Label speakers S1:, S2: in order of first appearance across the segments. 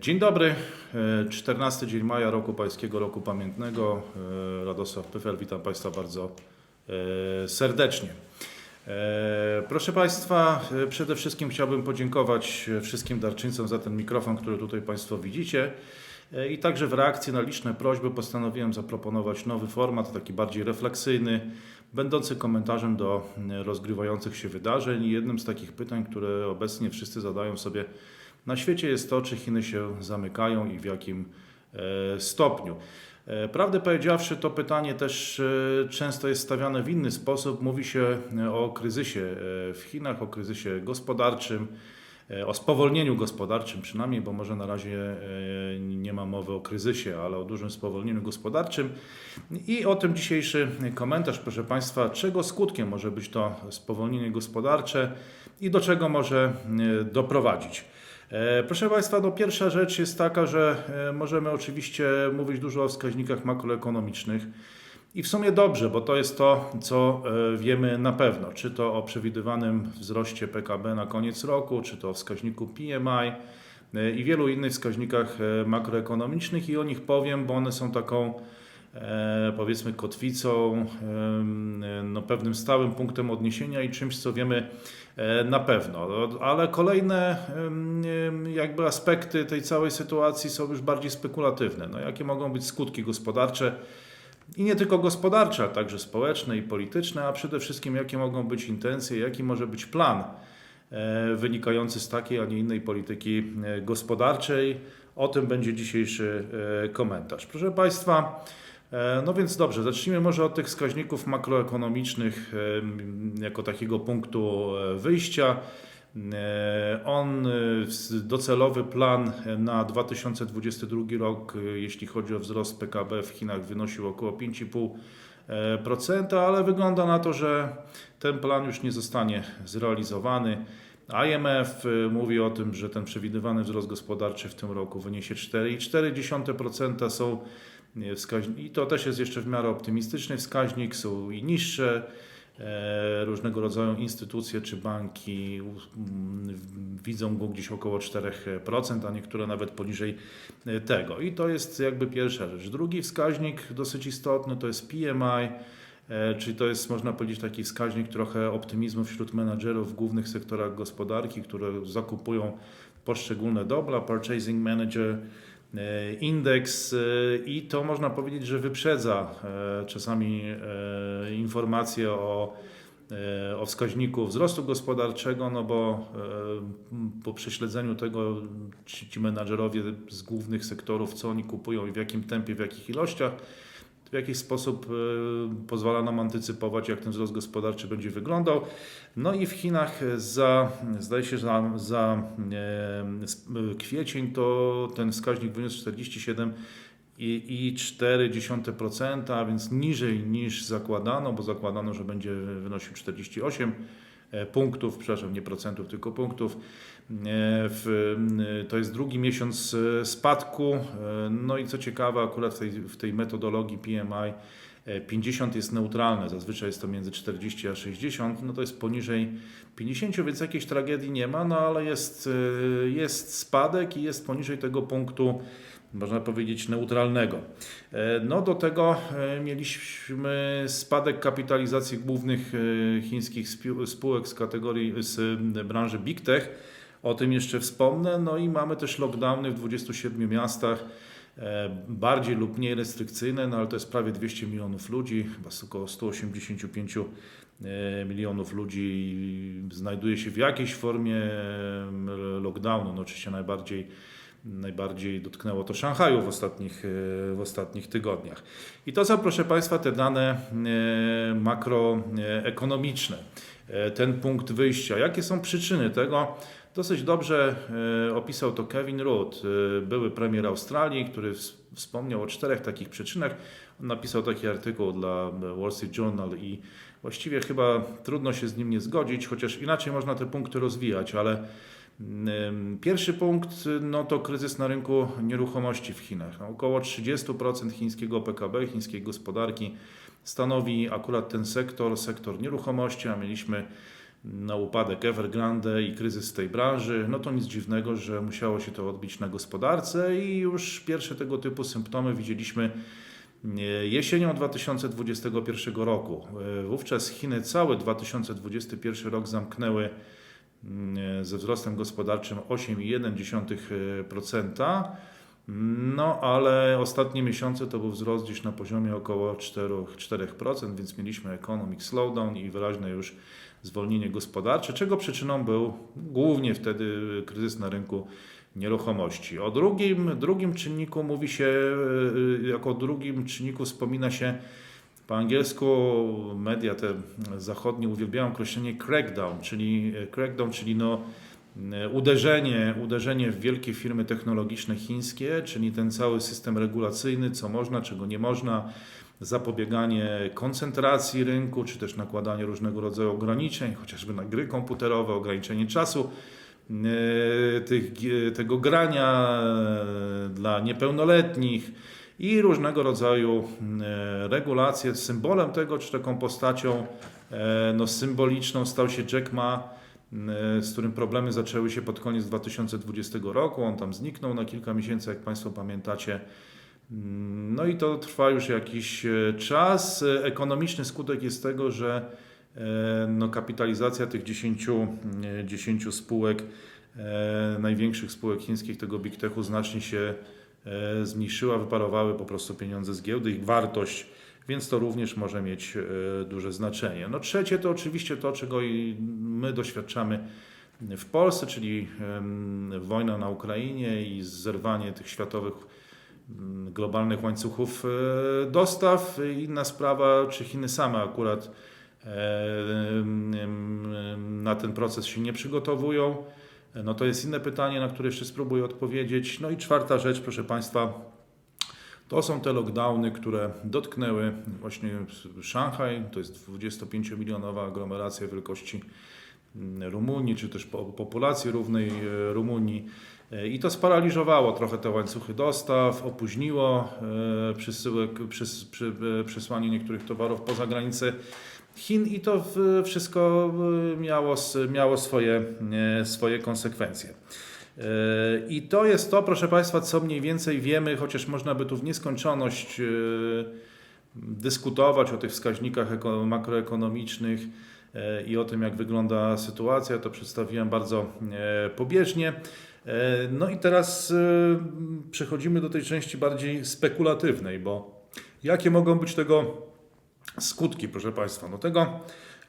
S1: Dzień dobry, E, 14 dzień maja roku pańskiego, roku pamiętnego. E, Radosław Pyfel, witam Państwa bardzo e, serdecznie. E, Proszę Państwa, e, przede wszystkim chciałbym podziękować e, wszystkim darczyńcom za ten mikrofon, który tutaj Państwo widzicie. E, I także w reakcji na liczne prośby postanowiłem zaproponować nowy format, taki bardziej refleksyjny, będący komentarzem do e, rozgrywających się wydarzeń. I jednym z takich pytań, które obecnie wszyscy zadają sobie na świecie jest to, czy Chiny się zamykają i w jakim e, stopniu. E, Prawdę powiedziawszy, to pytanie też e, często jest stawiane w inny sposób. Mówi się o kryzysie w Chinach, o kryzysie gospodarczym, o spowolnieniu gospodarczym przynajmniej, bo może na razie nie ma mowy o kryzysie, ale o dużym spowolnieniu gospodarczym. I o tym dzisiejszy komentarz, proszę Państwa, czego skutkiem może być to spowolnienie gospodarcze i do czego może doprowadzić. E, Proszę Państwa, no pierwsza rzecz jest taka, że e, możemy oczywiście mówić dużo o wskaźnikach makroekonomicznych i w sumie dobrze, bo to jest to, co e, wiemy na pewno. Czy to o przewidywanym wzroście PKB na koniec roku, czy to o wskaźniku PMI i wielu innych wskaźnikach makroekonomicznych i o nich powiem, bo one są taką powiedzmy kotwicą, e, no, pewnym stałym punktem odniesienia i czymś, co wiemy e, na pewno. No, Ale kolejne jakby aspekty tej całej sytuacji są już bardziej spekulatywne. No, jakie mogą być skutki gospodarcze i nie tylko gospodarcze, a także społeczne i polityczne, a przede wszystkim jakie mogą być intencje, jaki może być plan e, wynikający z takiej, a nie innej polityki e, gospodarczej. O tym będzie dzisiejszy e, komentarz. Proszę Państwa, e, no więc dobrze, zacznijmy może od tych wskaźników makroekonomicznych e, jako takiego punktu e, wyjścia. E, On, e, docelowy plan na 2022 rok, e, jeśli chodzi o wzrost PKB w Chinach, wynosił około 5,5%, ale wygląda na to, że ten plan już nie zostanie zrealizowany. IMF e, mówi o tym, że ten przewidywany wzrost gospodarczy w tym roku wyniesie 4,4%. Są wskaźniki, i to też jest jeszcze w miarę optymistyczny wskaźnik, są i niższe. E, Różnego rodzaju instytucje czy banki mm, widzą go gdzieś około 4%, a niektóre nawet poniżej e, tego. I to jest jakby pierwsza rzecz. Drugi wskaźnik dosyć istotny to jest PMI. E, Czyli to jest, można powiedzieć, taki wskaźnik trochę optymizmu wśród menadżerów w głównych sektorach gospodarki, które zakupują poszczególne dobra, Purchasing Manager e, Index e, i to można powiedzieć, że wyprzedza e, czasami informacje o, o wskaźniku wzrostu gospodarczego, no bo po prześledzeniu tego ci, ci menadżerowie z głównych sektorów, co oni kupują i w jakim tempie, w jakich ilościach, w jakiś sposób e, pozwala nam antycypować, jak ten wzrost gospodarczy będzie wyglądał. No i w Chinach za, zdaje się, za, za e, sp- kwiecień to ten wskaźnik wyniósł 47 i, i 0,4%, a więc niżej niż zakładano, bo zakładano, że będzie wynosił 48 e, punktów, przepraszam, nie procentów, tylko punktów. E, W, m, to jest drugi miesiąc e, spadku. E, No i co ciekawe, akurat w tej, w tej metodologii PMI e, 50 jest neutralne, zazwyczaj jest to między 40 a 60, no to jest poniżej 50, więc jakiejś tragedii nie ma, no ale jest, e, jest spadek i jest poniżej tego punktu, można powiedzieć, neutralnego. E, No do tego e, mieliśmy spadek kapitalizacji głównych e, chińskich spółek z kategorii, z branży Big Tech. O tym jeszcze wspomnę. No i mamy też lockdowny w 27 miastach, bardziej lub mniej restrykcyjne, no ale to jest prawie 200 milionów ludzi, chyba około 185 e, milionów ludzi znajduje się w jakiejś formie lockdownu. No oczywiście najbardziej Najbardziej dotknęło to Szanghaju w ostatnich, e, w ostatnich tygodniach. I to są, proszę Państwa, te dane e, makroekonomiczne. E, Ten punkt wyjścia. Jakie są przyczyny tego? Dosyć dobrze opisał to Kevin e, były premier Australii, który ws- wspomniał o czterech takich przyczynach. On napisał taki artykuł dla Wall Street Journal i właściwie chyba trudno się z nim nie zgodzić, chociaż inaczej można te punkty rozwijać, ale Pierwszy punkt no to kryzys na rynku nieruchomości w Chinach. No, około 30% chińskiego PKB, chińskiej gospodarki stanowi akurat ten sektor, sektor nieruchomości, a mieliśmy na upadek Evergrande i kryzys tej branży, no to nic dziwnego, że musiało się to odbić na gospodarce i już pierwsze tego typu symptomy widzieliśmy e, jesienią 2021 roku. E, Wówczas Chiny cały 2021 rok zamknęły ze wzrostem gospodarczym 8,1%. No, ale ostatnie miesiące to był wzrost gdzieś na poziomie około 4%, 4% więc mieliśmy economic slowdown i wyraźne już zwolnienie gospodarcze, czego przyczyną był głównie wtedy kryzys na rynku nieruchomości. O drugim, drugim czynniku mówi się, y, jako drugim czynniku wspomina się po angielsku media te zachodnie uwielbiają określenie crackdown, czyli crackdown, czyli no uderzenie, uderzenie w wielkie firmy technologiczne chińskie, czyli ten cały system regulacyjny, co można, czego nie można, zapobieganie koncentracji rynku, czy też nakładanie różnego rodzaju ograniczeń, chociażby na gry komputerowe, ograniczenie czasu e, tych, tego grania e, dla niepełnoletnich i różnego rodzaju e, regulacje. Symbolem tego, czy taką postacią no, symboliczną stał się Jack Ma, z którym problemy zaczęły się pod koniec 2020 roku. On tam zniknął na kilka miesięcy, jak Państwo pamiętacie. No i to trwa już jakiś e, czas. Ekonomiczny skutek jest tego, że e, no, kapitalizacja tych 10, 10 e, spółek, największych spółek chińskich, tego Big Techu znacznie się zmniejszyła, wyparowały po prostu pieniądze z giełdy, ich wartość, więc to również może mieć duże znaczenie. No trzecie to oczywiście to, czego i my doświadczamy w Polsce, czyli wojna na Ukrainie i zerwanie tych światowych Mm, globalnych łańcuchów e, dostaw. Inna sprawa, czy Chiny same akurat e, na ten proces się nie przygotowują. No to jest inne pytanie, na które jeszcze spróbuję odpowiedzieć. No i czwarta rzecz, proszę Państwa, to są te lockdowny, które dotknęły właśnie Szanghaj, to jest 25-milionowa aglomeracja wielkości mm, Rumunii, czy też populacji równej e, Rumunii. I to sparaliżowało trochę te łańcuchy dostaw, opóźniło e, przesyłek, e, przesłanie niektórych towarów poza granice Chin i to wszystko e, miało, miało swoje, swoje konsekwencje. I to jest to, proszę Państwa, co mniej więcej wiemy, chociaż można by tu w nieskończoność dyskutować o tych wskaźnikach makroekonomicznych i o tym, jak wygląda sytuacja. To przedstawiłem bardzo pobieżnie. No i teraz przechodzimy do tej części bardziej spekulatywnej, bo jakie mogą być tego skutki, proszę Państwa? No tego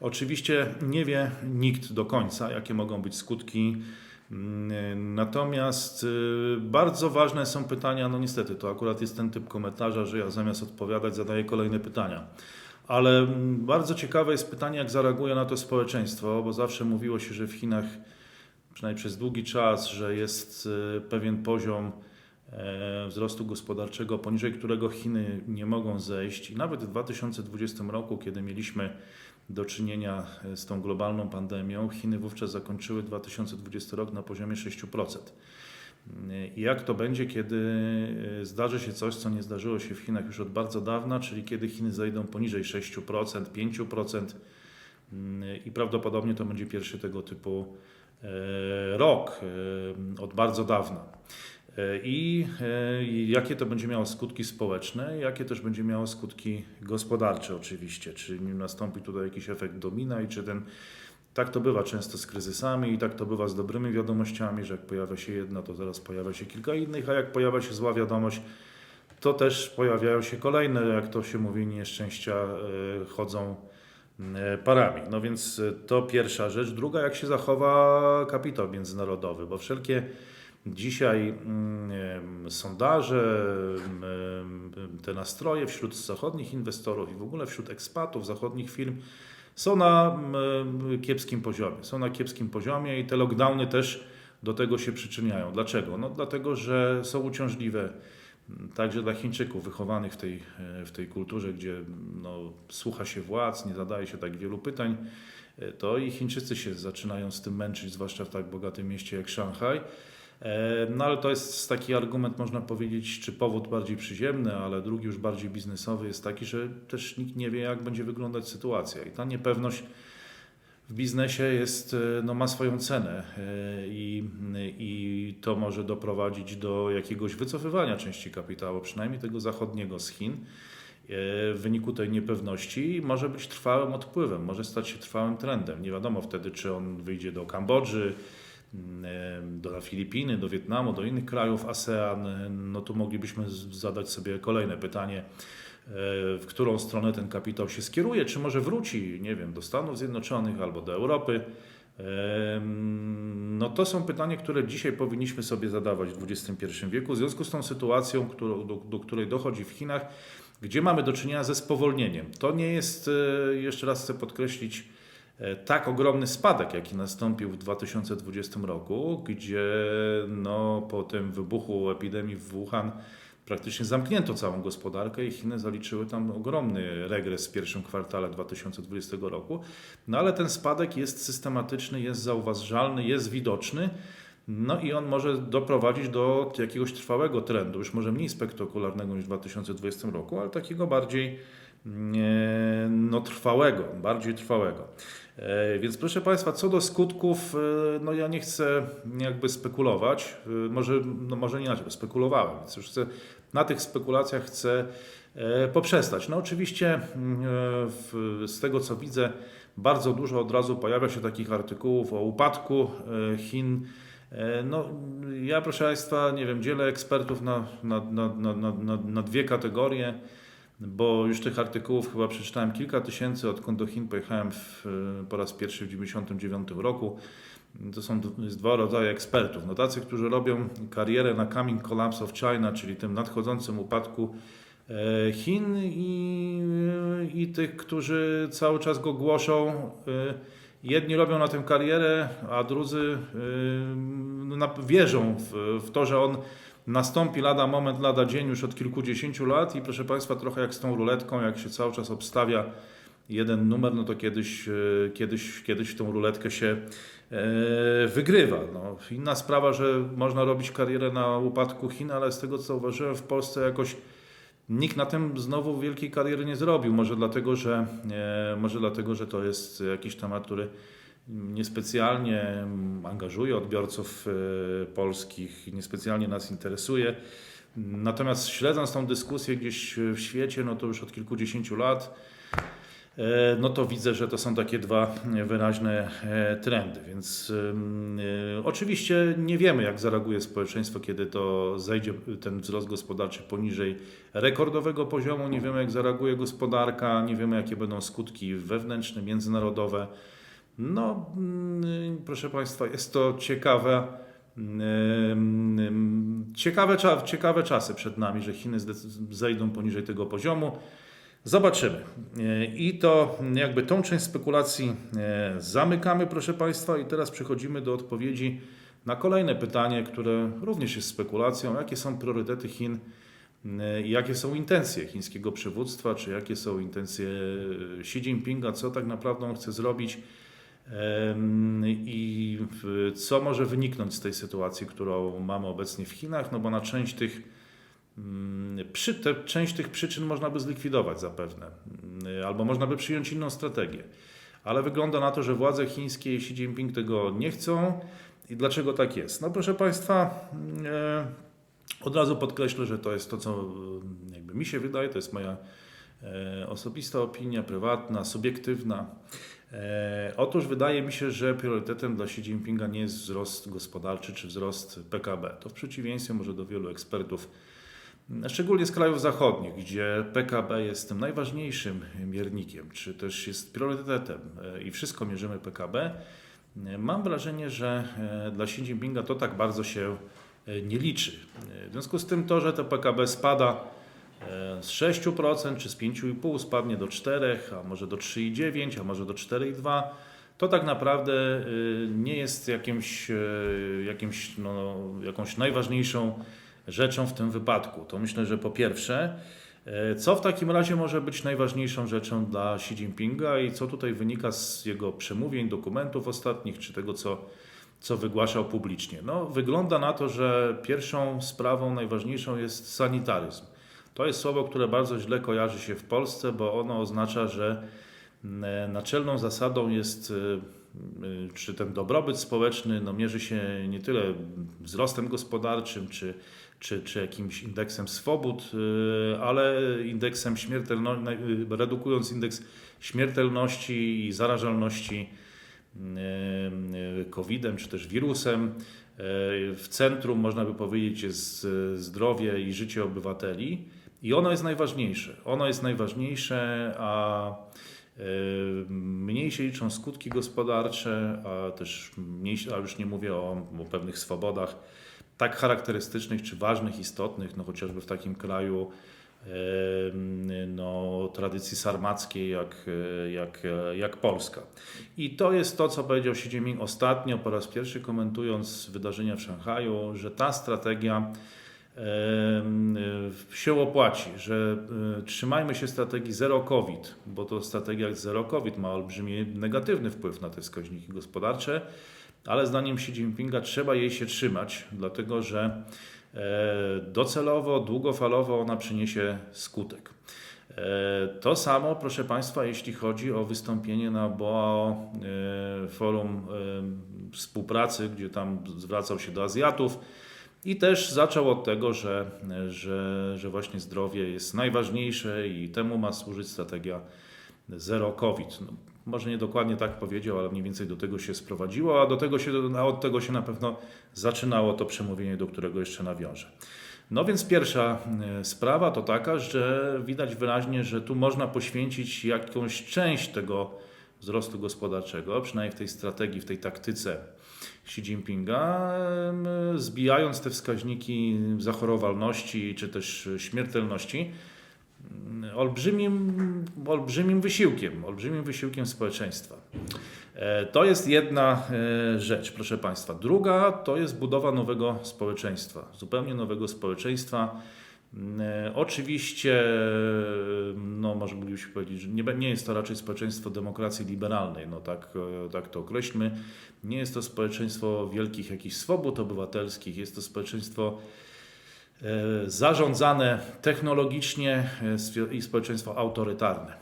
S1: oczywiście nie wie nikt do końca, jakie mogą być skutki. Mm, natomiast e, bardzo ważne są pytania, no niestety to akurat jest ten typ komentarza, że ja zamiast odpowiadać zadaję kolejne pytania. Ale mm, bardzo ciekawe jest pytanie, jak zareaguje na to społeczeństwo, bo zawsze mówiło się, że w Chinach przynajmniej przez długi czas, że jest e, pewien poziom wzrostu gospodarczego, poniżej którego Chiny nie mogą zejść. I nawet w 2020 roku, kiedy mieliśmy do czynienia e, z tą globalną pandemią, Chiny wówczas zakończyły 2020 rok na poziomie 6%. I jak to będzie, kiedy zdarzy się coś, co nie zdarzyło się w Chinach już od bardzo dawna, czyli kiedy Chiny zejdą poniżej 6%, 5% i prawdopodobnie to będzie pierwszy tego typu E, rok, e, od bardzo dawna. E, I jakie to będzie miało skutki społeczne, jakie też będzie miało skutki gospodarcze, oczywiście. Czy nastąpi tutaj jakiś efekt domina i czy ten. Tak to bywa często z kryzysami i tak to bywa z dobrymi wiadomościami, że jak pojawia się jedna, to zaraz pojawia się kilka innych, a jak pojawia się zła wiadomość, to też pojawiają się kolejne, jak to się mówi, nieszczęścia chodzą E, parami. No więc e, to pierwsza rzecz. Druga, jak się zachowa kapitał międzynarodowy, bo wszelkie dzisiaj mm, sondaże, mm, te nastroje wśród zachodnich inwestorów i w ogóle wśród ekspatów zachodnich firm są na mm, kiepskim poziomie. Są na kiepskim poziomie i te lockdowny też do tego się przyczyniają. Dlaczego? No dlatego, że są uciążliwe także dla Chińczyków wychowanych w tej, e, w tej kulturze, gdzie no, słucha się władz, nie zadaje się tak wielu pytań, e, to i Chińczycy się zaczynają z tym męczyć, zwłaszcza w tak bogatym mieście jak Szanghaj. E, no ale to jest taki argument, można powiedzieć, czy powód bardziej przyziemny, ale drugi już bardziej biznesowy jest taki, że też nikt nie wie, jak będzie wyglądać sytuacja. I ta niepewność w biznesie jest, e, no, ma swoją cenę e, i, i to może doprowadzić do jakiegoś wycofywania części kapitału, przynajmniej tego zachodniego z Chin. W wyniku tej niepewności może być trwałym odpływem, może stać się trwałym trendem. Nie wiadomo wtedy, czy on wyjdzie do Kambodży, do Filipiny, do Wietnamu, do innych krajów ASEAN. No tu moglibyśmy zadać sobie kolejne pytanie, e, w którą stronę ten kapitał się skieruje, czy może wróci, nie wiem, do Stanów Zjednoczonych albo do Europy. No to są pytania, które dzisiaj powinniśmy sobie zadawać w XXI wieku w związku z tą sytuacją, do, do której dochodzi w Chinach, gdzie mamy do czynienia ze spowolnieniem. To nie jest, e, jeszcze raz chcę podkreślić, tak ogromny spadek, jaki nastąpił w 2020 roku, gdzie no, po tym wybuchu epidemii w Wuhan praktycznie zamknięto całą gospodarkę i Chiny zaliczyły tam ogromny regres w pierwszym kwartale 2020 roku. No ale ten spadek jest systematyczny, jest zauważalny, jest widoczny. No i on może doprowadzić do jakiegoś trwałego trendu, już może mniej spektakularnego niż w 2020 roku, ale takiego bardziej mm, no, trwałego, bardziej trwałego. E, Więc proszę Państwa, co do skutków, e, no ja nie chcę jakby spekulować, e, może, no może nie inaczej, bo spekulowałem, więc już chcę, na tych spekulacjach chcę poprzestać. No oczywiście mm, w, z tego co widzę, bardzo dużo od razu pojawia się takich artykułów o upadku Chin. No, ja proszę Państwa, nie wiem, dzielę ekspertów na, na, na, na, na, na dwie kategorie, bo już tych artykułów chyba przeczytałem kilka tysięcy, odkąd do Chin pojechałem w, e, po raz pierwszy w 1999 roku. To są dwa rodzaje ekspertów. No tacy, którzy robią karierę na coming collapse of China, czyli tym nadchodzącym upadku e, Chin i, i tych, którzy cały czas go głoszą. e, Jedni robią na tym karierę, a drudzy no, wierzą w, w to, że on nastąpi lada moment, lada dzień już od kilkudziesięciu lat i proszę Państwa, trochę jak z tą ruletką, jak się cały czas obstawia jeden numer, no to kiedyś, y, kiedyś, kiedyś tą ruletkę się e, wygrywa. No, inna sprawa, że można robić karierę na upadku Chin, ale z tego co zauważyłem w Polsce jakoś Nikt na tym znowu wielkiej kariery nie zrobił. Może dlatego, że, e, może dlatego, że to jest jakiś temat, który niespecjalnie angażuje odbiorców e, polskich, niespecjalnie nas interesuje. Natomiast śledząc tą dyskusję gdzieś w świecie, no to już od kilkudziesięciu lat, e, no to widzę, że to są takie dwa wyraźne e, trendy. Więc oczywiście nie wiemy, jak zareaguje społeczeństwo, kiedy to zejdzie ten wzrost gospodarczy poniżej rekordowego poziomu. Nie wiemy, jak zareaguje gospodarka, nie wiemy, jakie będą skutki wewnętrzne, międzynarodowe. No, mm, proszę Państwa, jest to ciekawe. mm, Ciekawe, cza- ciekawe czasy przed nami, że Chiny zejdą poniżej tego poziomu. Zobaczymy. E, I to jakby tą część spekulacji e, zamykamy, proszę Państwa, i teraz przechodzimy do odpowiedzi na kolejne pytanie, które również jest spekulacją. Jakie są priorytety Chin e, jakie są intencje chińskiego przywództwa, czy jakie są intencje Xi Jinpinga, co tak naprawdę on chce zrobić i co może wyniknąć z tej sytuacji, którą mamy obecnie w Chinach, no bo na część tych Mm, Przy, te, część tych przyczyn można by zlikwidować zapewne, Mm, albo można by przyjąć inną strategię. Ale wygląda na to, że władze chińskie i Xi Jinping tego nie chcą. I dlaczego tak jest? No proszę Państwa, mm, e, od razu podkreślę, że to jest to, co jakby mi się wydaje, to jest moja e, osobista opinia, prywatna, subiektywna. E, Otóż wydaje mi się, że priorytetem dla Xi Jinpinga nie jest wzrost gospodarczy czy wzrost PKB. To w przeciwieństwie może do wielu ekspertów Szczególnie z krajów zachodnich, gdzie PKB jest tym najważniejszym miernikiem, czy też jest priorytetem e, i wszystko mierzymy PKB, e, mam wrażenie, że e, dla Xi Jinpinga to tak bardzo się e, nie liczy. E, W związku z tym to, że to PKB spada e, z 6% czy z 5,5% spadnie do 4%, a może do 3,9%, a może do 4,2%, to tak naprawdę y, nie jest jakimś, y, jakimś, no, jakąś najważniejszą rzeczą w tym wypadku. To myślę, że po pierwsze, e, co w takim razie może być najważniejszą rzeczą dla Xi Jinpinga i co tutaj wynika z jego przemówień, dokumentów ostatnich, czy tego, co, co wygłaszał publicznie? No, wygląda na to, że pierwszą sprawą najważniejszą jest sanitaryzm. To jest słowo, które bardzo źle kojarzy się w Polsce, bo ono oznacza, że mm, naczelną zasadą jest y, czy ten dobrobyt społeczny no, mierzy się nie tyle wzrostem gospodarczym, czy, czy, czy jakimś indeksem swobód, ale indeksem śmiertelności, redukując indeks śmiertelności i zarażalności COVID-em czy też wirusem. W centrum, można by powiedzieć, jest zdrowie i życie obywateli, i ono jest najważniejsze. Ono jest najważniejsze, a mniej się liczą skutki gospodarcze, a też mniej, a już nie mówię o, o pewnych swobodach tak charakterystycznych czy ważnych, istotnych, no chociażby w takim kraju no, tradycji sarmackiej jak, jak, jak Polska. I to jest to, co powiedział Xi Jinping ostatnio, po raz pierwszy komentując wydarzenia w Szanghaju, że ta strategia się opłaci, że e, trzymajmy się strategii zero COVID, bo to strategia zero COVID ma olbrzymi negatywny wpływ na te wskaźniki gospodarcze, ale zdaniem Xi Jinpinga trzeba jej się trzymać, dlatego że e, docelowo, długofalowo ona przyniesie skutek. E, to samo, proszę Państwa, jeśli chodzi o wystąpienie na BOA Forum Współpracy, gdzie tam zwracał się do Azjatów i też zaczął od tego, że, że, że właśnie zdrowie jest najważniejsze i temu ma służyć strategia zero COVID. No, może nie dokładnie tak powiedział, ale mniej więcej do tego się sprowadziło, a do tego się, a od tego się na pewno zaczynało to przemówienie, do którego jeszcze nawiążę. No więc pierwsza e, sprawa to taka, że widać wyraźnie, że tu można poświęcić jakąś część tego wzrostu gospodarczego, przynajmniej w tej strategii, w tej taktyce Xi Jinpinga, zbijając te wskaźniki zachorowalności czy też śmiertelności olbrzymim, olbrzymim wysiłkiem, olbrzymim wysiłkiem społeczeństwa. E, to jest jedna e, rzecz, proszę Państwa. Druga to jest budowa nowego społeczeństwa, zupełnie nowego społeczeństwa oczywiście, no może moglibyśmy powiedzieć, że nie, nie jest to raczej społeczeństwo demokracji liberalnej, no tak, e, tak to określmy. Nie jest to społeczeństwo wielkich jakichś swobód obywatelskich, jest to społeczeństwo e, zarządzane technologicznie i społeczeństwo autorytarne.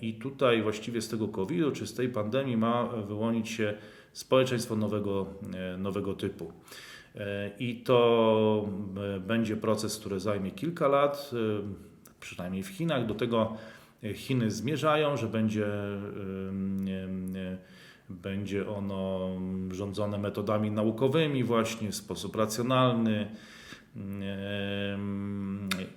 S1: I tutaj właściwie z tego COVID-u czy z tej pandemii ma wyłonić się społeczeństwo nowego, nowego typu. E, I to e, będzie proces, który zajmie kilka lat, e, przynajmniej w Chinach. Do tego Chiny zmierzają, że będzie, będzie ono rządzone metodami naukowymi, właśnie w sposób racjonalny.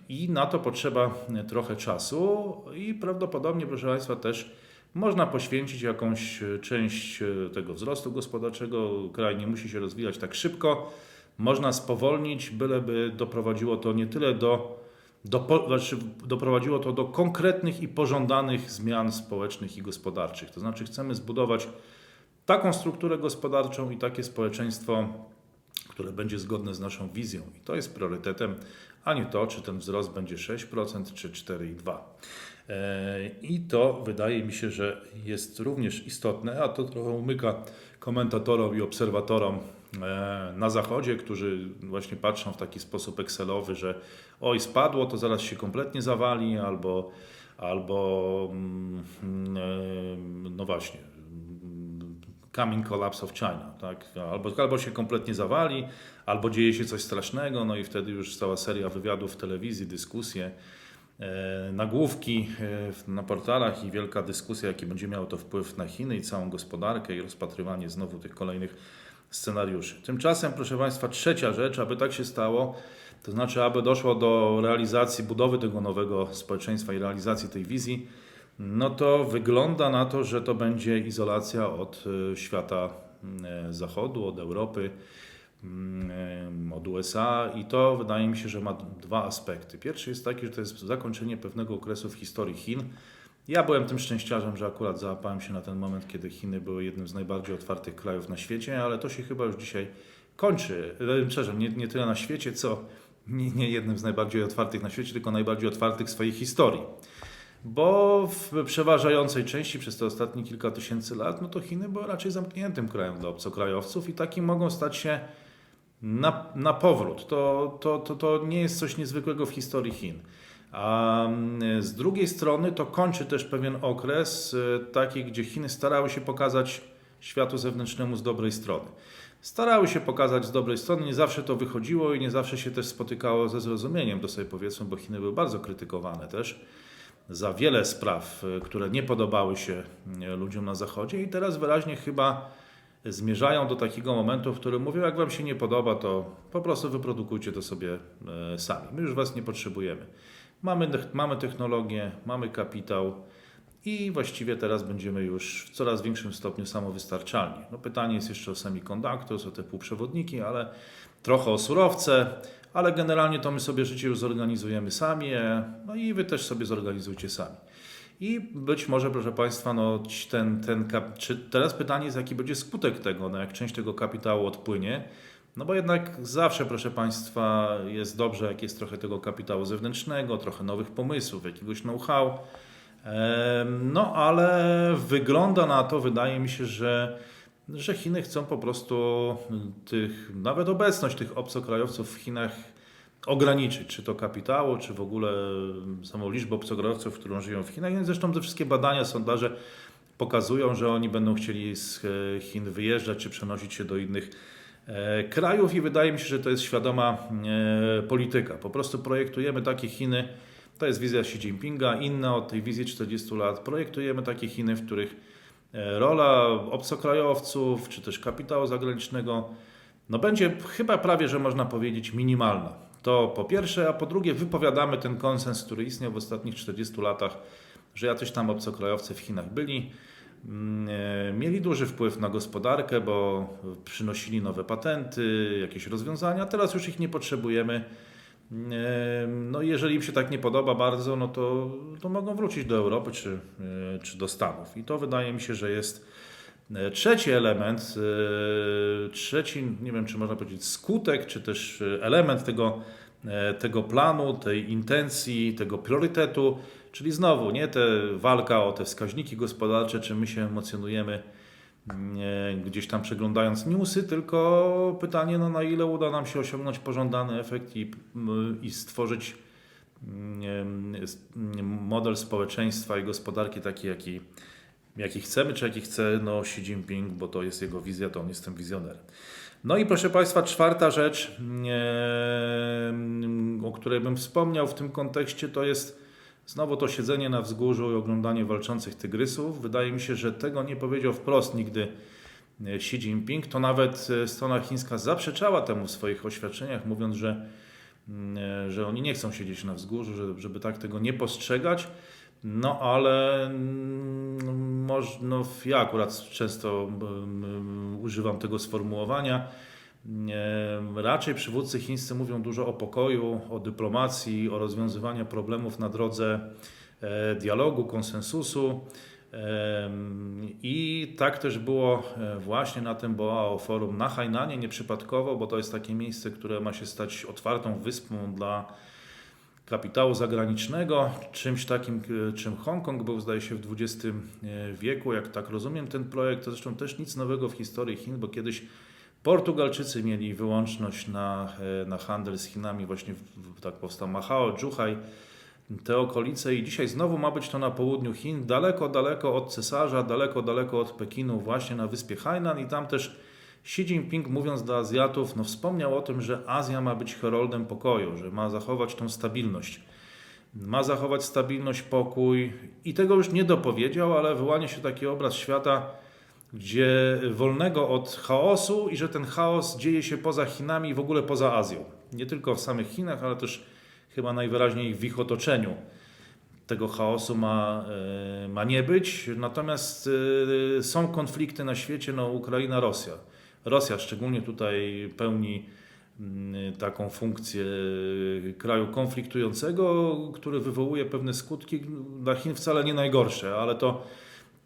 S1: I na to potrzeba trochę czasu, i prawdopodobnie, proszę Państwa, też można poświęcić jakąś część tego wzrostu gospodarczego. Kraj nie musi się rozwijać tak szybko można spowolnić, byleby doprowadziło to nie tyle do, do znaczy doprowadziło to do konkretnych i pożądanych zmian społecznych i gospodarczych. To znaczy chcemy zbudować taką strukturę gospodarczą i takie społeczeństwo, które będzie zgodne z naszą wizją. I to jest priorytetem, a nie to, czy ten wzrost będzie 6% czy 4,2%. E, I to wydaje mi się, że jest również istotne, a to trochę umyka komentatorom i obserwatorom na zachodzie, którzy właśnie patrzą w taki sposób Excelowy, że oj, spadło, to zaraz się kompletnie zawali, albo, albo mm, e, no właśnie, coming collapse of China, tak? Albo, albo się kompletnie zawali, albo dzieje się coś strasznego, no i wtedy już cała seria wywiadów w telewizji, dyskusje, e, nagłówki na portalach i wielka dyskusja, jaki będzie miało to wpływ na Chiny i całą gospodarkę i rozpatrywanie znowu tych kolejnych scenariuszy. Tymczasem, proszę Państwa, trzecia rzecz, aby tak się stało, to znaczy, aby doszło do realizacji budowy tego nowego społeczeństwa i realizacji tej wizji, no to wygląda na to, że to będzie izolacja od e, świata e, zachodu, od Europy, mm, e, od USA i to wydaje mi się, że ma dwa aspekty. Pierwszy jest taki, że to jest zakończenie pewnego okresu w historii Chin, ja byłem tym szczęściarzem, że akurat załapałem się na ten moment, kiedy Chiny były jednym z najbardziej otwartych krajów na świecie, ale to się chyba już dzisiaj kończy. Przepraszam, nie, nie tyle na świecie, co nie, nie jednym z najbardziej otwartych na świecie, tylko najbardziej otwartych w swojej historii. Bo w przeważającej części przez te ostatnie kilka tysięcy lat, no to Chiny były raczej zamkniętym krajem dla obcokrajowców i takim mogą stać się na, na powrót. To, to, to, to nie jest coś niezwykłego w historii Chin. A mm, z drugiej strony to kończy też pewien okres e, taki, gdzie Chiny starały się pokazać światu zewnętrznemu z dobrej strony. Starały się pokazać z dobrej strony, nie zawsze to wychodziło i nie zawsze się też spotykało ze zrozumieniem, to sobie powiedzmy, bo Chiny były bardzo krytykowane też za wiele spraw, y, które nie podobały się y, ludziom na Zachodzie i teraz wyraźnie chyba zmierzają do takiego momentu, w którym mówią, jak wam się nie podoba, to po prostu wyprodukujcie to sobie sami. My już was nie potrzebujemy. Mamy, mamy technologię, mamy kapitał i właściwie teraz będziemy już w coraz większym stopniu samowystarczalni. No pytanie jest jeszcze o semiconductors, o te półprzewodniki, ale trochę o surowce, ale generalnie to my sobie życie już zorganizujemy sami, e, no i wy też sobie zorganizujcie sami. I być może, proszę Państwa, no, ten, ten czy teraz pytanie jest, jaki będzie skutek tego, no, jak część tego kapitału odpłynie. No bo jednak zawsze, proszę Państwa, jest dobrze, jak jest trochę tego kapitału zewnętrznego, trochę nowych pomysłów, jakiegoś know-how. No ale wygląda na to, wydaje mi się, że, że Chiny chcą po prostu tych, nawet obecność tych obcokrajowców w Chinach ograniczyć, czy to kapitału, czy w ogóle samą liczbę obcokrajowców, którą żyją w Chinach. No zresztą te wszystkie badania, sondaże pokazują, że oni będą chcieli z Chin wyjeżdżać, czy przenosić się do innych krajów i wydaje mi się, że to jest świadoma e, polityka. Po prostu projektujemy takie Chiny, to jest wizja Xi Jinpinga, inna od tej wizji 40 lat. Projektujemy takie Chiny, w których e, rola obcokrajowców, czy też kapitału zagranicznego no będzie chyba prawie, że można powiedzieć minimalna. To po pierwsze, a po drugie wypowiadamy ten konsens, który istniał w ostatnich 40 latach, że jacyś tam obcokrajowcy w Chinach byli, e, mieli duży wpływ na gospodarkę, bo przynosili nowe patenty, jakieś rozwiązania, teraz już ich nie potrzebujemy. E, no jeżeli im się tak nie podoba bardzo, no to, to mogą wrócić do Europy czy, e, czy do Stanów. I to wydaje mi się, że jest trzeci element, trzeci, nie wiem czy można powiedzieć skutek, czy też element tego E, tego planu, tej intencji, tego priorytetu, czyli znowu nie te walka o te wskaźniki gospodarcze, czy my się emocjonujemy e, gdzieś tam przeglądając newsy, tylko pytanie, no, na ile uda nam się osiągnąć pożądany efekt i, i stworzyć model społeczeństwa i gospodarki taki, jaki, jaki chcemy, czy jaki chce no, Xi Jinping, bo to jest jego wizja, to on jest tym wizjonerem. No i proszę Państwa, czwarta rzecz, o której bym wspomniał w tym kontekście, to jest znowu to siedzenie na wzgórzu i oglądanie walczących tygrysów. Wydaje mi się, że tego nie powiedział wprost nigdy e, Xi Jinping. To nawet e, strona chińska zaprzeczała temu w swoich oświadczeniach, mówiąc, że, e, że oni nie chcą siedzieć na wzgórzu, żeby, żeby tak tego nie postrzegać. No ale mm, no, ja akurat często używam tego sformułowania. Raczej przywódcy chińscy mówią dużo o pokoju, o dyplomacji, o rozwiązywaniu problemów na drodze e, dialogu, konsensusu. I tak też było e, właśnie na tym BOAO Forum na Hainanie, nieprzypadkowo, bo to jest takie miejsce, które ma się stać otwartą wyspą dla kapitału zagranicznego, czymś takim, e, czym Hongkong był, zdaje się, w XX wieku. Jak tak rozumiem ten projekt, to zresztą też nic nowego w historii Chin, bo kiedyś Portugalczycy mieli wyłączność na, e, na handel z Chinami, właśnie tak powstał Macao, Zhuhai, te okolice. I dzisiaj znowu ma być to na południu Chin, daleko, daleko od cesarza, daleko, daleko od Pekinu, właśnie na wyspie Hainan. I tam też Xi Jinping, mówiąc do Azjatów, no wspomniał o tym, że Azja ma być heroldem pokoju, że ma zachować tą stabilność. Ma zachować stabilność, pokój. I tego już nie dopowiedział, ale wyłania się taki obraz świata, gdzie wolnego od chaosu i że ten chaos dzieje się poza Chinami i w ogóle poza Azją. Nie tylko w samych Chinach, ale też chyba najwyraźniej w ich otoczeniu. Tego chaosu ma, e, ma nie być, natomiast e, są konflikty na świecie, no Ukraina, Rosja Rosja szczególnie tutaj pełni mm, taką funkcję kraju konfliktującego, który wywołuje pewne skutki dla Chin wcale nie najgorsze, ale to,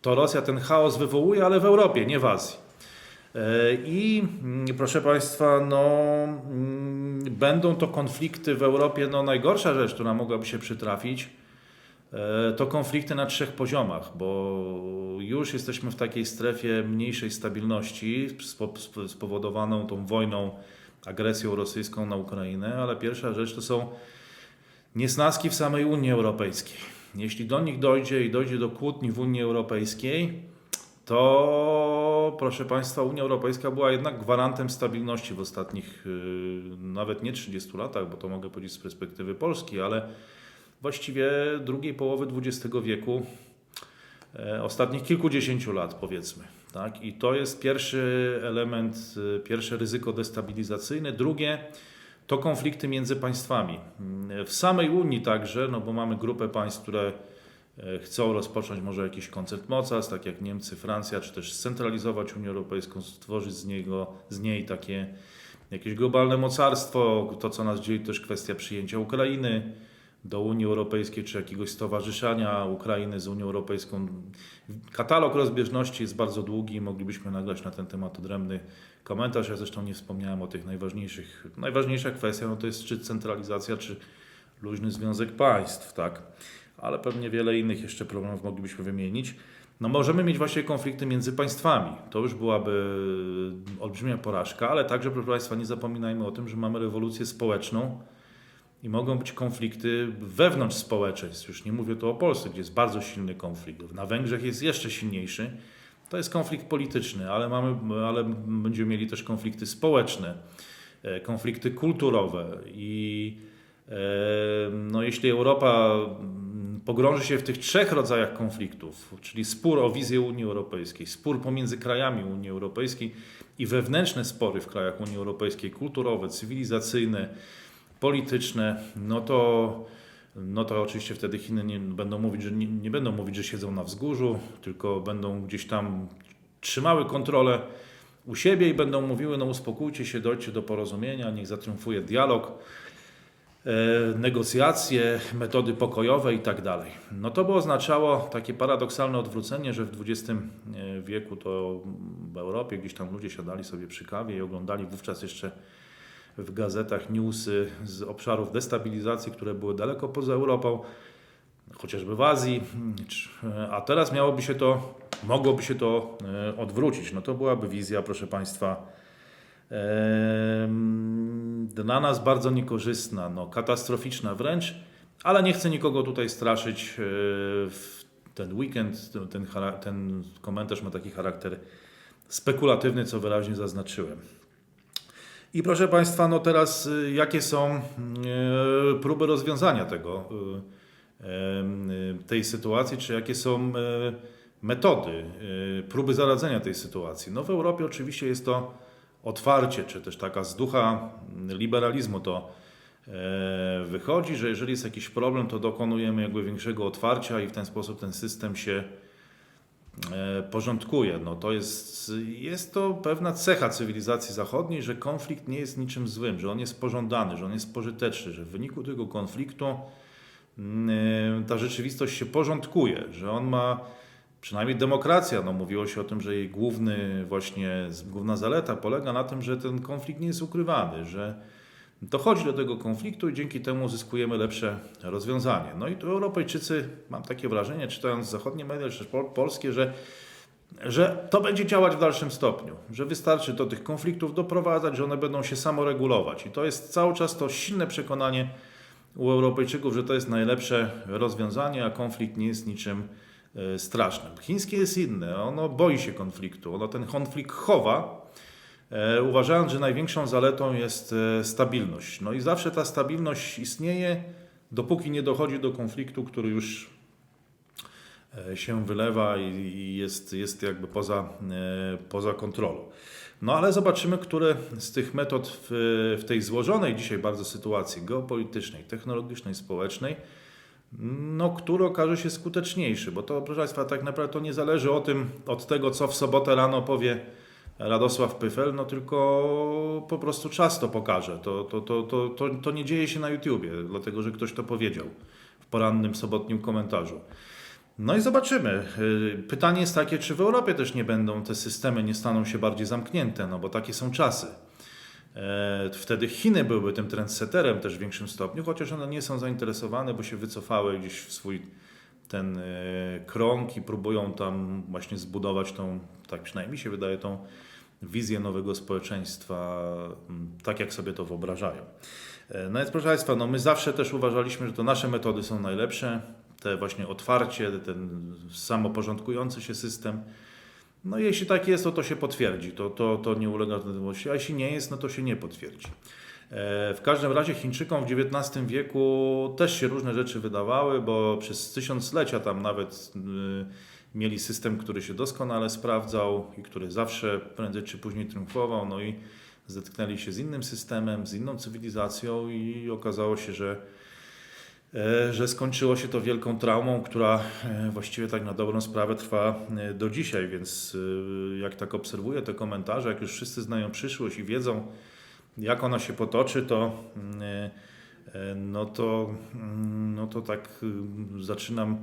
S1: to Rosja ten chaos wywołuje, ale w Europie, nie w Azji. E, I mm, proszę Państwa, no, mm, będą to konflikty w Europie, no najgorsza rzecz, która mogłaby się przytrafić, E, to konflikty na trzech poziomach, bo już jesteśmy w takiej strefie mniejszej stabilności spowodowaną tą wojną, agresją rosyjską na Ukrainę, ale pierwsza rzecz to są niesnaski w samej Unii Europejskiej. Jeśli do nich dojdzie i dojdzie do kłótni w Unii Europejskiej, to proszę Państwa, Unia Europejska była jednak gwarantem stabilności w ostatnich yy, nawet nie 30 latach, bo to mogę powiedzieć z perspektywy Polski, ale właściwie drugiej połowy XX wieku, e, ostatnich kilkudziesięciu lat powiedzmy. Tak? I to jest pierwszy element, y, pierwsze ryzyko destabilizacyjne. Drugie to konflikty między państwami. W samej Unii także, no bo mamy grupę państw, które e, chcą rozpocząć może jakiś koncert mocarstw, tak jak Niemcy, Francja, czy też scentralizować Unię Europejską, stworzyć z, niego, z niej takie jakieś globalne mocarstwo. To, co nas dzieli, też kwestia przyjęcia Ukrainy do Unii Europejskiej, czy jakiegoś stowarzyszenia Ukrainy z Unią Europejską. Katalog rozbieżności jest bardzo długi, moglibyśmy nagrać na ten temat odrębny komentarz. Ja zresztą nie wspomniałem o tych najważniejszych. Najważniejsza kwestia no to jest czy centralizacja, czy luźny związek państw, tak? Ale pewnie wiele innych jeszcze problemów moglibyśmy wymienić. No możemy mieć właśnie konflikty między państwami. To już byłaby olbrzymia porażka, ale także, proszę Państwa, nie zapominajmy o tym, że mamy rewolucję społeczną i mogą być konflikty wewnątrz społeczeństw. Już nie mówię tu o Polsce, gdzie jest bardzo silny konflikt. Na Węgrzech jest jeszcze silniejszy. To jest konflikt polityczny, ale, mamy, ale będziemy mieli też konflikty społeczne, e, konflikty kulturowe i e, no, jeśli Europa pogrąży się w tych trzech rodzajach konfliktów, czyli spór o wizję Unii Europejskiej, spór pomiędzy krajami Unii Europejskiej i wewnętrzne spory w krajach Unii Europejskiej, kulturowe, cywilizacyjne, polityczne, no to, no to oczywiście wtedy Chiny nie będą mówić, że nie, nie będą mówić, że siedzą na wzgórzu, tylko będą gdzieś tam trzymały kontrolę u siebie i będą mówiły, no uspokójcie się, dojście do porozumienia, niech zatriumfuje dialog, e, negocjacje, metody pokojowe i tak dalej. No to by oznaczało takie paradoksalne odwrócenie, że w XX e, wieku to w Europie gdzieś tam ludzie siadali sobie przy kawie i oglądali wówczas jeszcze w gazetach newsy z obszarów destabilizacji, które były daleko poza Europą, chociażby w Azji, a teraz miałoby się to, mogłoby się to e, odwrócić. No to byłaby wizja, proszę Państwa, dla nas bardzo niekorzystna, no, katastroficzna wręcz, ale nie chcę nikogo tutaj straszyć. E, ten weekend, ten, ten komentarz ma taki charakter spekulatywny, co wyraźnie zaznaczyłem. I proszę Państwa, no teraz y, jakie są y, próby rozwiązania tego, y, tej sytuacji, czy jakie są metody, próby zaradzenia tej sytuacji? No w Europie oczywiście jest to otwarcie, czy też taka z ducha liberalizmu to wychodzi, że jeżeli jest jakiś problem, to dokonujemy jakby większego otwarcia i w ten sposób ten system się E, porządkuje. No to jest, jest to pewna cecha cywilizacji zachodniej, że konflikt nie jest niczym złym, że on jest pożądany, że on jest pożyteczny, że w wyniku tego konfliktu mm, e, ta rzeczywistość się porządkuje, że on ma przynajmniej demokracja, no mówiło się o tym, że jej główny właśnie, główna zaleta polega na tym, że ten konflikt nie jest ukrywany, że dochodzi do tego konfliktu i dzięki temu uzyskujemy lepsze rozwiązanie. No i tu Europejczycy, mam takie wrażenie, czytając zachodnie media, czy polskie, że, że to będzie działać w dalszym stopniu, że wystarczy do tych konfliktów doprowadzać, że one będą się samoregulować. I to jest cały czas to silne przekonanie u Europejczyków, że to jest najlepsze rozwiązanie, a konflikt nie jest niczym e, strasznym. Chińskie jest inne, ono boi się konfliktu, ono ten konflikt chowa, uważając, że największą zaletą jest e, stabilność. No i zawsze ta stabilność istnieje, dopóki nie dochodzi do konfliktu, który już e, się wylewa i jest, jest jakby poza, poza kontrolą. No ale zobaczymy, które z tych metod w, w tej złożonej dzisiaj bardzo sytuacji geopolitycznej, technologicznej, społecznej, no, który okaże się skuteczniejszy, bo to, proszę Państwa, tak naprawdę to nie zależy o tym, od tego, co w sobotę rano powie Radosław Pyfel, no tylko po prostu czas to pokaże. To, to, to, to, to, to nie dzieje się na YouTubie, dlatego że ktoś to powiedział w porannym sobotnim komentarzu. No i zobaczymy. Y, pytanie jest takie, czy w Europie też nie będą te systemy, nie staną się bardziej zamknięte, no bo takie są czasy. E, wtedy Chiny byłyby tym trendsetterem też w większym stopniu, chociaż one nie są zainteresowane, bo się wycofały gdzieś w swój ten e, krąg i próbują tam właśnie zbudować tą, tak przynajmniej się wydaje, tą wizję nowego społeczeństwa, tak jak sobie to wyobrażają. E, no więc proszę Państwa, no my zawsze też uważaliśmy, że to nasze metody są najlepsze, te właśnie otwarcie, ten samoporządkujący się system. No jeśli tak jest, to to się potwierdzi, to, to, to nie ulega wątpliwości, a jeśli nie jest, no to się nie potwierdzi. E, W każdym razie Chińczykom w XIX wieku też się różne rzeczy wydawały, bo przez tysiąclecia tam nawet y, mieli system, który się doskonale sprawdzał i który zawsze prędzej czy później triumfował, no i zetknęli się z innym systemem, z inną cywilizacją i okazało się, że e, że skończyło się to wielką traumą, która e, właściwie tak na dobrą sprawę trwa do dzisiaj, więc jak tak obserwuję te komentarze, jak już wszyscy znają przyszłość i wiedzą, jak ona się potoczy, to mm, e, e, no to, mm, no to tak y, zaczynam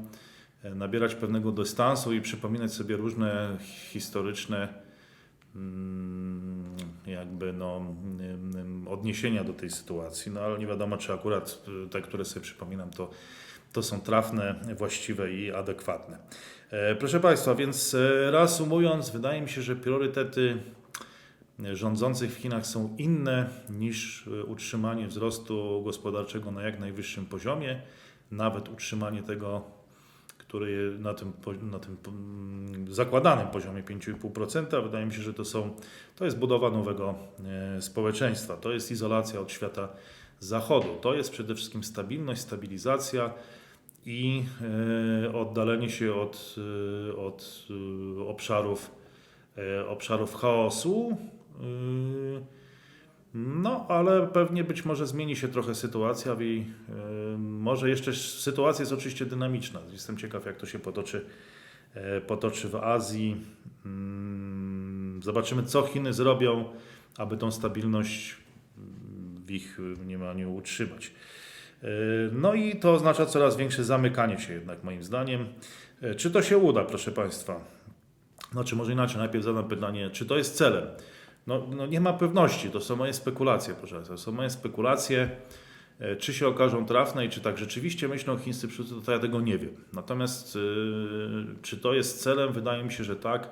S1: e, nabierać pewnego dystansu i przypominać sobie różne historyczne mm, jakby no, mm, odniesienia do tej sytuacji, no ale nie wiadomo, czy akurat y, te, które sobie przypominam, to, to są trafne, właściwe i adekwatne. Proszę Państwa, więc reasumując, wydaje mi się, że priorytety rządzących w Chinach są inne niż e, utrzymanie wzrostu gospodarczego na jak najwyższym poziomie, nawet utrzymanie tego, który na tym, na tym mm, zakładanym poziomie 5,5%. Wydaje mi się, że to, są, to jest budowa nowego e, społeczeństwa, to jest izolacja od świata zachodu, to jest przede wszystkim stabilność, stabilizacja i e, oddalenie się od, od obszarów, obszarów chaosu. E, No, ale pewnie być może zmieni się trochę sytuacja i e, może jeszcze sytuacja jest oczywiście dynamiczna. Jestem ciekaw, jak to się potoczy, e, potoczy w Azji. Mm, Zobaczymy, co Chiny zrobią, aby tą stabilność w ich mniemaniu utrzymać. No i to oznacza coraz większe zamykanie się jednak moim zdaniem. Czy to się uda, proszę Państwa? Znaczy, może inaczej, najpierw zadam pytanie, czy to jest celem? No, no nie ma pewności, to są moje spekulacje, proszę Państwa. Są moje spekulacje, e, czy się okażą trafne i czy tak rzeczywiście myślą chińscy przywódcy, to ja tego nie wiem. Natomiast yy, czy to jest celem? Wydaje mi się, że tak.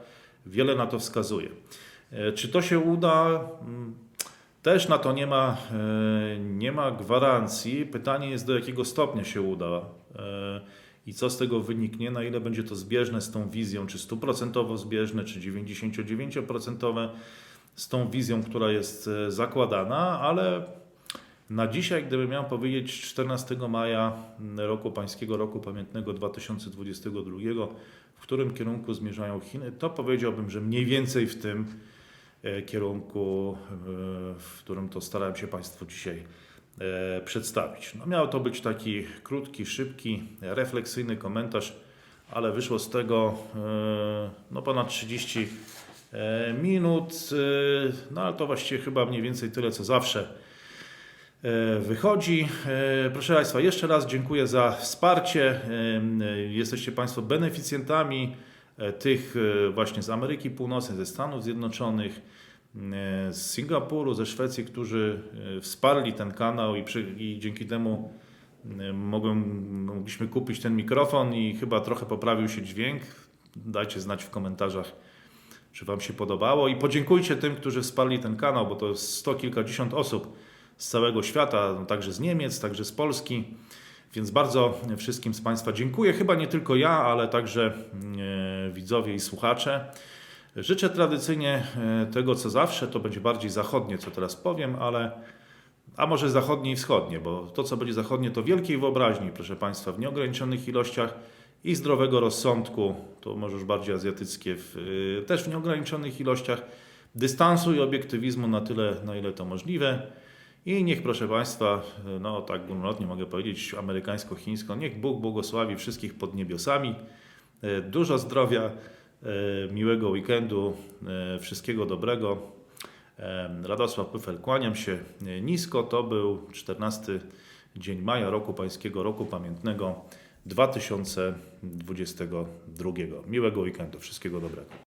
S1: Wiele na to wskazuje. E, Czy to się uda? Mm, Też na to nie ma, e, nie ma gwarancji. Pytanie jest, do jakiego stopnia się uda e, i co z tego wyniknie, na ile będzie to zbieżne z tą wizją, czy stuprocentowo zbieżne, czy 99% z tą wizją, która jest e, zakładana, ale na dzisiaj, gdybym miał powiedzieć 14 maja roku pańskiego, roku pamiętnego 2022, w którym kierunku zmierzają Chiny, to powiedziałbym, że mniej więcej w tym e, kierunku, e, w którym to starałem się Państwu dzisiaj przedstawić. No, miał to być taki krótki, szybki, refleksyjny komentarz, ale wyszło z tego no, ponad 30 e, minut, e, no ale to właściwie chyba mniej więcej tyle, co zawsze e, wychodzi. E, Proszę Państwa, jeszcze raz dziękuję za wsparcie. E, e, Jesteście Państwo beneficjentami e, tych e, właśnie z Ameryki Północnej, ze Stanów Zjednoczonych, e, z Singapuru, ze Szwecji, którzy e, wsparli ten kanał i, przy, i dzięki temu e, mogłem, mogliśmy kupić ten mikrofon i chyba trochę poprawił się dźwięk. Dajcie znać w komentarzach, czy Wam się podobało i podziękujcie tym, którzy wsparli ten kanał, bo to jest sto kilkadziesiąt osób z całego świata, no, także z Niemiec, także z Polski. Więc bardzo wszystkim z Państwa dziękuję. Chyba nie tylko ja, ale także e, widzowie i słuchacze. Życzę tradycyjnie e, tego, co zawsze. To będzie bardziej zachodnie, co teraz powiem, ale a może zachodnie i wschodnie, bo to, co będzie zachodnie, to wielkiej wyobraźni, proszę Państwa, w nieograniczonych ilościach i zdrowego rozsądku, to może już bardziej azjatyckie, w, y, też w nieograniczonych ilościach dystansu i obiektywizmu na tyle, na ile to możliwe. I niech, proszę Państwa, y, no tak górnolotnie mogę powiedzieć, amerykańsko-chińsko, niech Bóg błogosławi wszystkich pod niebiosami. Y, Dużo zdrowia, miłego weekendu, wszystkiego dobrego. Radosław Pyfel, kłaniam się nisko. To był 14 dzień maja roku pańskiego, roku pamiętnego 2022. Miłego weekendu, wszystkiego dobrego.